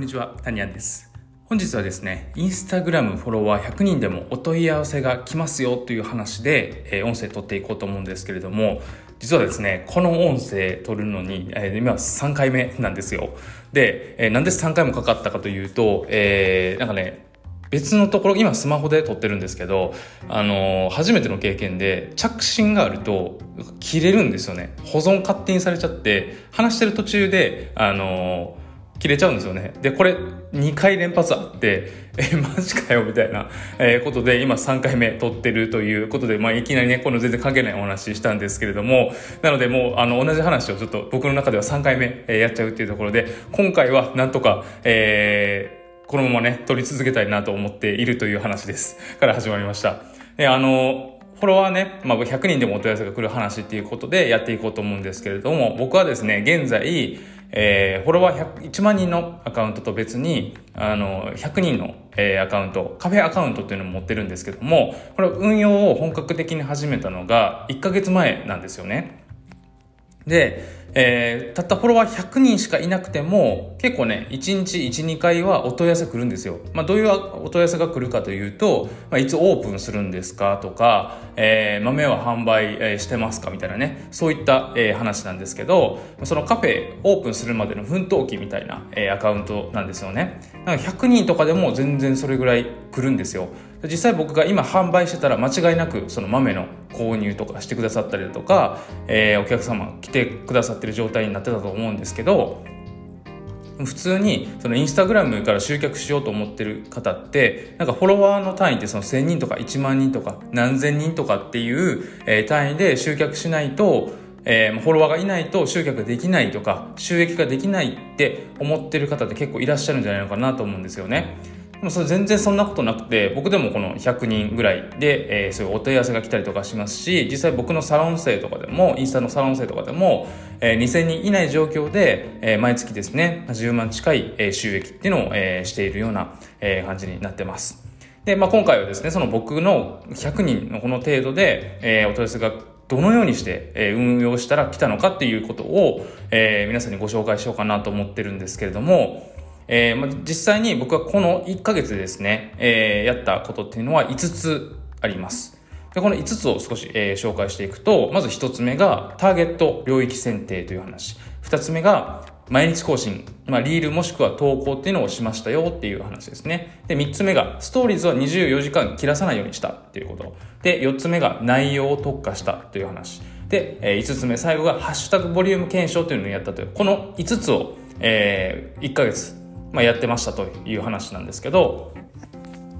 こんにちは、タニアです。本日はですね、インスタグラムフォロワー100人でもお問い合わせが来ますよという話で、え音声取っていこうと思うんですけれども、実はですね、この音声取るのに、え今3回目なんですよ。で、えーなんで3回もかかったかというと、えーなんかね、別のところ今スマホで撮ってるんですけど、あのー初めての経験で着信があると切れるんですよね保存勝手にされちゃって話してる途中で、あの切れちゃうんですよねでこれ2回連発あってえマジかよみたいな、えーことで今3回目撮ってるということで、まあ、いきなりねこの全然関係ないお話したんですけれどもなのでもうあの同じ話をちょっと僕の中では3回目、えーやっちゃうっていうところで今回はなんとか、えーこのままね、撮り続けたいなと思っているという話です。から始まりました。で、あの、フォロワーね、まあ、100人でもお問い合わせが来る話っていうことでやっていこうと思うんですけれども、僕はですね、現在、えーフォロワー100 1万人のアカウントと別に、あの、100人の、えーアカウント、カフェアカウントっていうのを持ってるんですけども、これ運用を本格的に始めたのが1ヶ月前なんですよね。で、えーたったフォロワー100人しかいなくても、結構ね、1日1、2回はお問い合わせ来るんですよ。まあ、どういうお問い合わせが来るかというと、まあ、いつオープンするんですか？とか、えー豆は販売えーしてますか？みたいなね、そういった、えー話なんですけど、そのカフェオープンするまでの奮闘期みたいな、えーアカウントなんですよね。だか100人とかでも全然それぐらい来るんですよ。実際僕が今販売してたら間違いなくその豆の購入とかしてくださったりだとか、えーお客様来てくださってる状態になってたと思うんですけど普通にそのインスタグラムから集客しようと思ってる方ってなんかフォロワーの単位ってその1000人とか1万人とか何千人とかっていう、え単位で集客しないとえーフォロワーがいないと集客できないとか収益ができないって思ってる方って結構いらっしゃるんじゃないのかなと思うんですよね。でもそれ全然そんなことなくて僕でもこの100人ぐらいで、えーそういうお問い合わせが来たりとかしますし実際僕のサロン生とかでもインスタのサロン生とかでも、えー2000人以内状況で、えー毎月ですね10万近い、えー収益っていうのを、えーしているような、えー感じになってます。で、まあ、今回はですね、その僕の100人のこの程度で、えーお問い合わせがどのようにして、えー運用したら来たのかっていうことを、えー皆さんにご紹介しようかなと思ってるんですけれども、えーまあ、実際に僕はこの1ヶ月でですね、えーやったことっていうのは5つあります。で、この5つを少し、えー紹介していくと、まず1つ目がターゲット領域選定という話。2つ目が毎日更新、まあ、リールもしくは投稿っていうのをしましたよっていう話ですね。で、3つ目がストーリーズは24時間切らさないようにしたっていうこと。で、4つ目が内容を特化したという話。で、え5つ目、最後がハッシュタグボリューム検証というのをやったという、この5つを、え1ヶ月、まあ、やってましたという話なんですけど、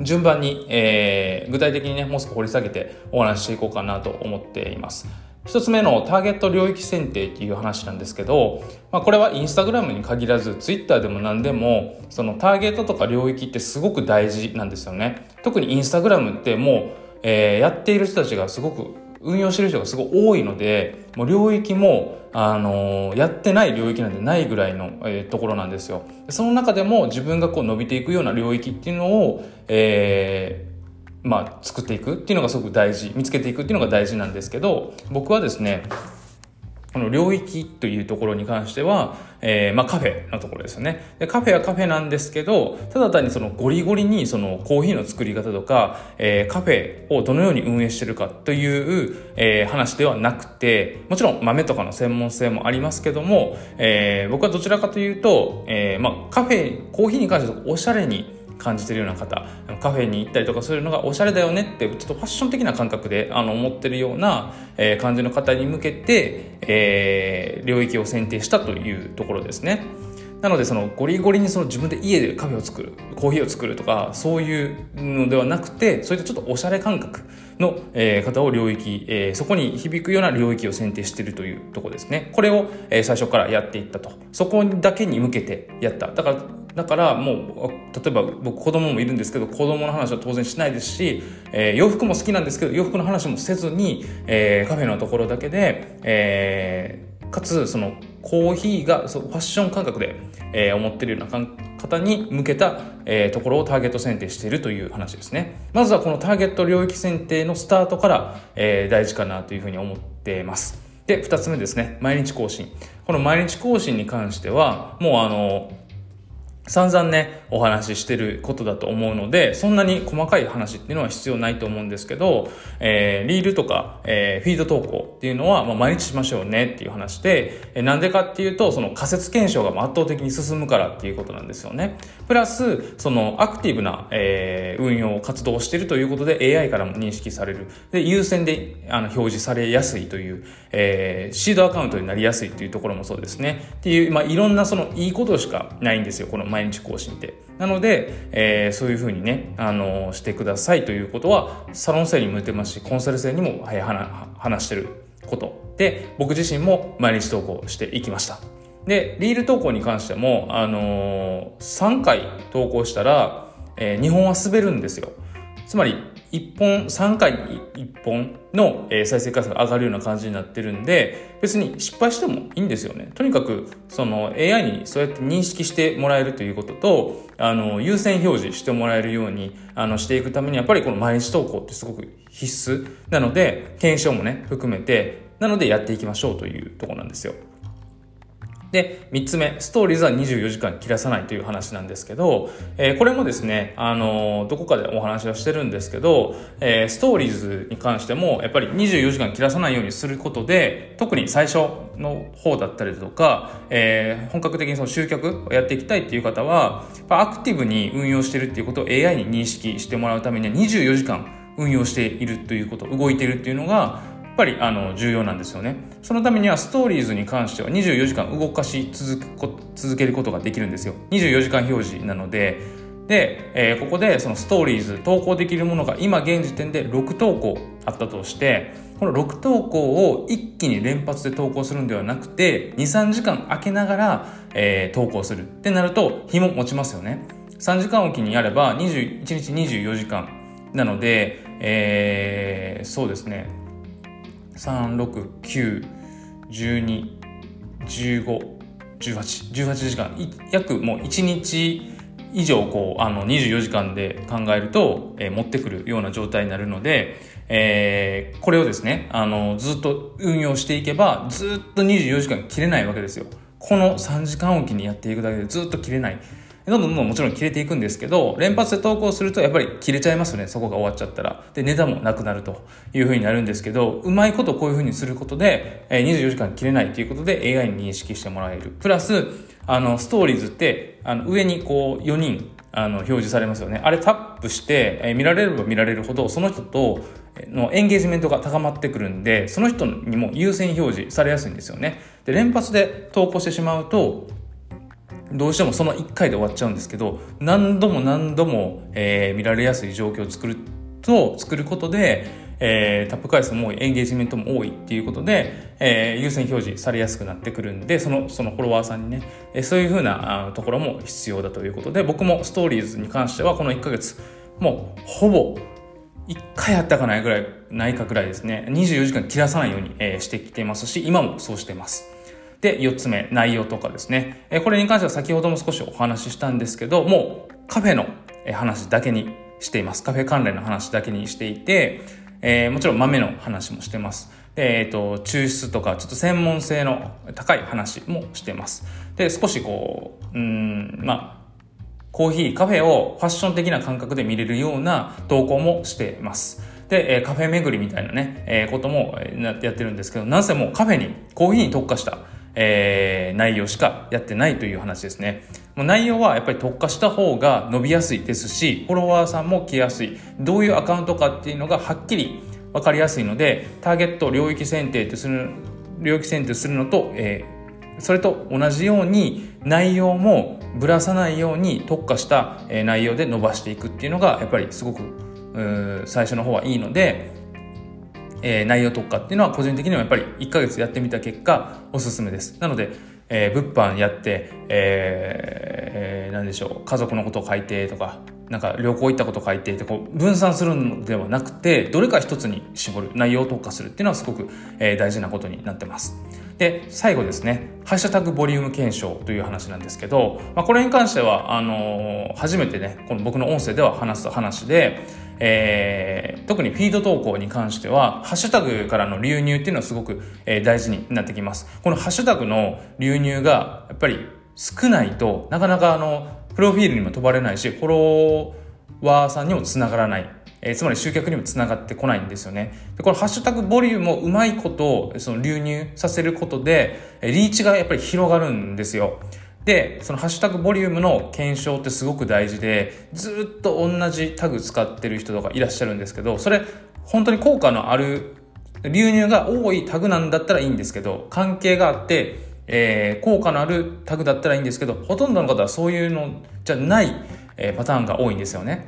順番に、えー具体的にね、もう少し掘り下げてお話ししていこうかなと思っています。一つ目のターゲット領域選定っていう話なんですけど、まあ、これはインスタグラムに限らず、ツイッターでも何でも、そのターゲットとか領域ってすごく大事なんですよね。特にインスタグラムってもう、えーやっている人たちがすごく運用してる人がすごい多いので、もう領域も、あのーやってない領域なんてないぐらいの、えーところなんですよ。その中でも自分がこう伸びていくような領域っていうのを、えーまあ、作っていくっていうのがすごく大事、見つけていくっていうのが大事なんですけど、僕はですね、この領域というところに関しては、えーまあカフェのところですよね。で、カフェはカフェなんですけど、ただ単にそのゴリゴリにそのコーヒーの作り方とか、えーカフェをどのように運営してるかという、えー話ではなくて、もちろん豆とかの専門性もありますけども、え僕はどちらかというと、えまあカフェ、コーヒーに関してはおしゃれに感じてるような方カフェに行ったりとかするのがおしゃれだよねってちょっとファッション的な感覚であの思ってるような、え感じの方に向けて、えー領域を選定したというところですね。なのでそのゴリゴリにその自分で家でカフェを作るコーヒーを作るとかそういうのではなくてそういったちょっとおしゃれ感覚の、えー方を領域、えーそこに響くような領域を選定しているというところですね。これを、えー最初からやっていったと。そこだけに向けてやった。だからだからもう例えば僕子供もいるんですけど子供の話は当然しないですし、えー洋服も好きなんですけど洋服の話もせずに、えーカフェのところだけで、えーかつそのコーヒーがファッション感覚で、えー思ってるような方に向けた、えーところをターゲット選定しているという話ですね。まずはこのターゲット領域選定のスタートから、えー大事かなというふうに思っています。で、2つ目ですね。毎日更新。この毎日更新に関しては、もうあの、散々ね、お話ししてることだと思うので、そんなに細かい話っていうのは必要ないと思うんですけど、えー、リールとか、えー、フィード投稿っていうのは、まあ、毎日しましょうねっていう話で、えー、なんでかっていうと、その仮説検証が圧倒的に進むからっていうことなんですよね。プラス、そのアクティブな、えー、運用活動をしているということで AI からも認識される。で、優先であの表示されやすいという、えー、シードアカウントになりやすいというところもそうですね。っていう、まあ、いろんなそのいいことしかないんですよ、この毎日更新って。なので、えー、そういうふうにね、あのしてくださいということは、サロン生に向いてますし、コンサル生にも、はい、話してることで、僕自身も毎日投稿していきました。で、リール投稿に関しても、あのー、3回投稿したら、えー、2本は滑るんですよ。つまり、1本、3回に1本の再生回数が上がるような感じになってるんで、別に失敗してもいいんですよね。とにかく、その AI にそうやって認識してもらえるということと、あの、優先表示してもらえるように、あの、していくために、やっぱりこの毎日投稿ってすごく必須なので、検証もね、含めて、なのでやっていきましょうというとこなんですよ。で、3つ目、ストーリーズは24時間切らさないという話なんですけど、えー、これもですね、あのー、どこかでお話はしてるんですけど、えー、ストーリーズに関しても、やっぱり24時間切らさないようにすることで、特に最初の方だったりとか、えー、本格的にその集客をやっていきたいっていう方は、アクティブに運用してるっていうことを AI に認識してもらうためには24時間運用しているということ、動いているっていうのが、ぱりあの重要なんですよね。そのためにはストーリーズに関しては24時間動かし続けることができるんですよ。24時間表示なので、で、えー、ここでそのストーリーズ投稿できるものが今現時点で6投稿あったとして、この6投稿を一気に連発で投稿するんではなくて、2、3時間空けながら、えー、投稿するってなると日も持ちますよね。3時間おきにやれば21日24時間なので、えー、そうですね。36912151818時間。約もう1日以上こうあの24時間で考えると、えー、持ってくるような状態になるので、えー、これをですねあのずっと運用していけばずっと24時間切れないわけですよ。この3時間おきにやっていくだけでずっと切れない。どんどんどんもちろん切れていくんですけど、連発で投稿するとやっぱり切れちゃいますよね。そこが終わっちゃったら。で、ネタもなくなるというふうになるんですけど、うまいことこういうふうにすることで、24時間切れないということで AI に認識してもらえる。プラス、あの、ストーリーズって、あの、上にこう4人、あの、表示されますよね。あれタップして、え見られれば見られるほど、その人とのエンゲージメントが高まってくるんで、その人にも優先表示されやすいんですよね。で、連発で投稿してしまうと、どうしてもその1回で終わっちゃうんですけど何度も何度も、えー、見られやすい状況を作ると作ることで、えー、タップ回数も多いエンゲージメントも多いっていうことで、えー、優先表示されやすくなってくるんでそのそのフォロワーさんにね、え、そういうふうなところも必要だということで僕もストーリーズに関してはこの1ヶ月もうほぼ1回あったかないぐらいないかぐらいですね24時間切らさないように、え、してきてますし今もそうしてます。で、4つ目、内容とかですね。これに関しては先ほども少しお話ししたんですけど、もうカフェの話だけにしています。カフェ関連の話だけにしていて、えー、もちろん豆の話もしてます。で、えっ、ー、と、抽出とか、ちょっと専門性の高い話もしてます。で、少しこう、うん、まあ、コーヒー、カフェをファッション的な感覚で見れるような投稿もしてます。で、えカフェ巡りみたいなね、えこともやってるんですけど、なんせもうカフェに、コーヒーに特化したえー、内容しかやってないという話ですね。もう内容はやっぱり特化した方が伸びやすいですし、フォロワーさんも来やすい。どういうアカウントかっていうのがはっきり分かりやすいので、ターゲット領域選定ってする、領域選定するのと、えー、それと同じように内容もぶらさないように特化した内容で伸ばしていくっていうのがやっぱりすごく最初の方はいいのでえー、内容特化っていうのは個人的にはやっぱり1ヶ月やってみた結果おすすめです。なので、えー、物販やって、えー、何でしょう、家族のことを書いてとか、なんか旅行行ったこと書いてってこう分散するのではなくて、どれか一つに絞る、内容を特化するっていうのはすごく、え、大事なことになってます。で、最後ですね、ハッシュタグボリューム検証という話なんですけど、まあ、これに関しては、あの、初めてね、この僕の音声では話す話で、えー、特にフィード投稿に関しては、ハッシュタグからの流入っていうのはすごく、えー、大事になってきます。このハッシュタグの流入が、やっぱり少ないとなかなかあのプロフィールにも飛ばれないし、フォロワーさんにもつながらない。えー、つまり集客にもつながってこないんですよね。で、このハッシュタグボリュームをうまいことをその流入させることで、リーチがやっぱり広がるんですよ。で、そのハッシュタグボリュームの検証ってすごく大事で、ずっと同じタグ使ってる人とかいらっしゃるんですけど、それ本当に効果のある流入が多いタグなんだったらいいんですけど、関係があって、えー、効果のあるタグだったらいいんですけど、ほとんどの方はそういうのじゃない、えー、パターンが多いんですよね。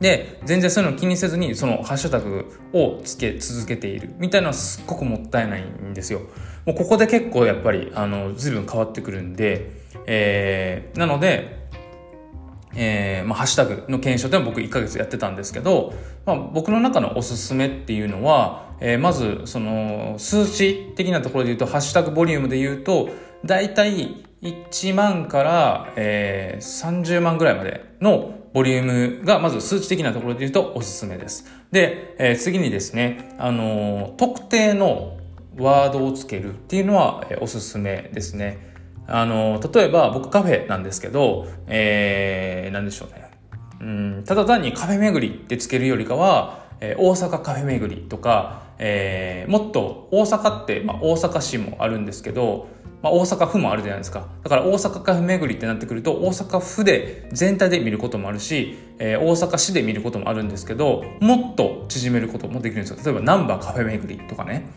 で、全然そういうの気にせずに、そのハッシュタグをつけ続けているみたいなのはすっごくもったいないんですよ。もうここで結構やっぱり、あの、随分変わってくるんで、えー、なので、えー、まあ、ハッシュタグの検証っていうのは僕1ヶ月やってたんですけど、まあ、僕の中のおすすめっていうのは、えー、まず、その、数値的なところで言うと、ハッシュタグボリュームで言うと、だいたい1万から、えー、30万ぐらいまでのボリュームが、まず数値的なところで言うとおすすめです。で、えー、次にですね、あのー、特定のワードをつけるっていうのは、え、おすすめですね。あの、例えば僕カフェなんですけど、えー、なんでしょうね。うん、ただ単にカフェ巡りってつけるよりかは、えー、大阪カフェ巡りとか、えー、もっと大阪って、まあ、大阪市もあるんですけど、まあ、大阪府もあるじゃないですか。だから大阪カフェ巡りってなってくると、大阪府で全体で見ることもあるし、えー、大阪市で見ることもあるんですけど、もっと縮めることもできるんですよ。例えば、ナンバーカフェ巡りとかね。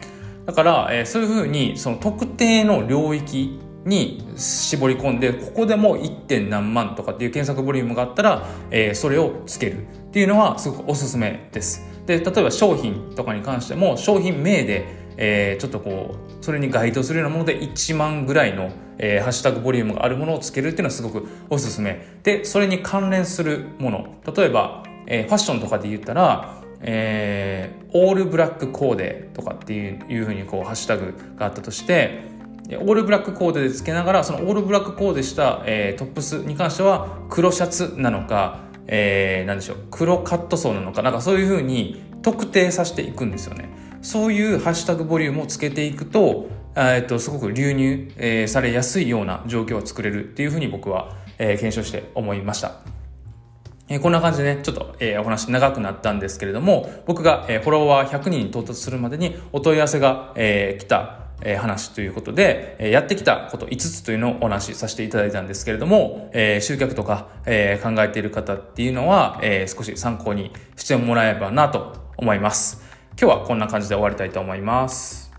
だから、えー、そういうふうに、その特定の領域に絞り込んで、ここでも 1. 点何万とかっていう検索ボリュームがあったら、えー、それをつけるっていうのはすごくおすすめです。で、例えば商品とかに関しても、商品名で、えー、ちょっとこう、それに該当するようなもので1万ぐらいの、えー、ハッシュタグボリュームがあるものをつけるっていうのはすごくおすすめ。で、それに関連するもの。例えば、えー、ファッションとかで言ったら、えー、オールブラックコーデとかっていういうふうにこうハッシュタグがあったとして、オールブラックコーデでつけながら、そのオールブラックコーデした、えー、トップスに関しては黒シャツなのか、えー、なんでしょう、黒カットソーなのか、なんかそういうふうに特定させていくんですよね。そういうハッシュタグボリュームをつけていくと、えっと、すごく流入、えー、されやすいような状況を作れるっていうふうに僕は、えー、検証して思いました。え、こんな感じでね、ちょっと、え、お話長くなったんですけれども、僕が、え、フォロワー100人に到達するまでにお問い合わせが、え、来た、え、話ということで、え、やってきたこと5つというのをお話しさせていただいたんですけれども、え、集客とか、え、考えている方っていうのは、え、少し参考にしてもらえばなと思います。今日はこんな感じで終わりたいと思います。